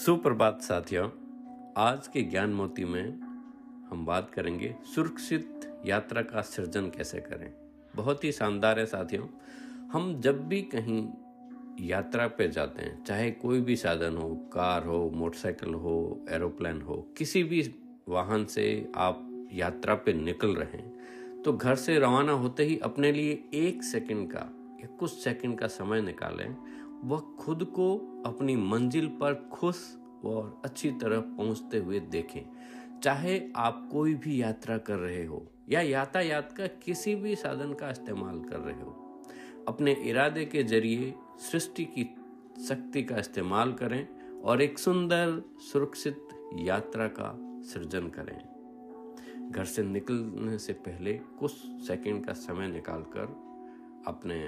सुप्रभात साथियों। आज के ज्ञान मोती में हम बात करेंगे सुरक्षित यात्रा का सृजन कैसे करें। बहुत ही शानदार है साथियों। हम जब भी कहीं यात्रा पे जाते हैं, चाहे कोई भी साधन हो, कार हो, मोटरसाइकिल हो, एरोप्लेन हो, किसी भी वाहन से आप यात्रा पे निकल रहे हैं तो घर से रवाना होते ही अपने लिए एक सेकंड का कुछ सेकंड का समय निकालें, वह खुद को अपनी मंजिल पर खुश और अच्छी तरह पहुँचते हुए देखें। चाहे आप कोई भी यात्रा कर रहे हो या यातायात का किसी भी साधन का इस्तेमाल कर रहे हो, अपने इरादे के ज़रिए सृष्टि की शक्ति का इस्तेमाल करें और एक सुंदर, सुरक्षित यात्रा का सृजन करें। घर से निकलने से पहले कुछ सेकंड का समय निकालकर अपने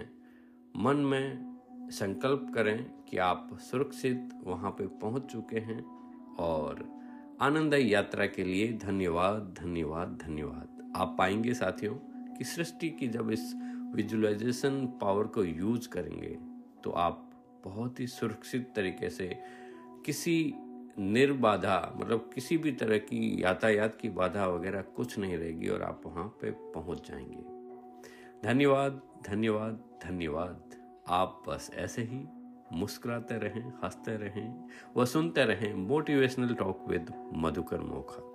मन में संकल्प करें कि आप सुरक्षित वहाँ पे पहुँच चुके हैं और आनंददायी यात्रा के लिए धन्यवाद धन्यवाद धन्यवाद। आप पाएँगे साथियों कि सृष्टि की जब इस विजुअलाइजेशन पावर को यूज़ करेंगे तो आप बहुत ही सुरक्षित तरीके से किसी निर्बाधा मतलब किसी भी तरह की यातायात की बाधा वगैरह कुछ नहीं रहेगी और आप वहाँ पे पहुँच जाएँगे। धन्यवाद धन्यवाद धन्यवाद। आप बस ऐसे ही मुस्कुराते रहें, हँसते रहें व सुनते रहें motivational talk with Madhukar Mokha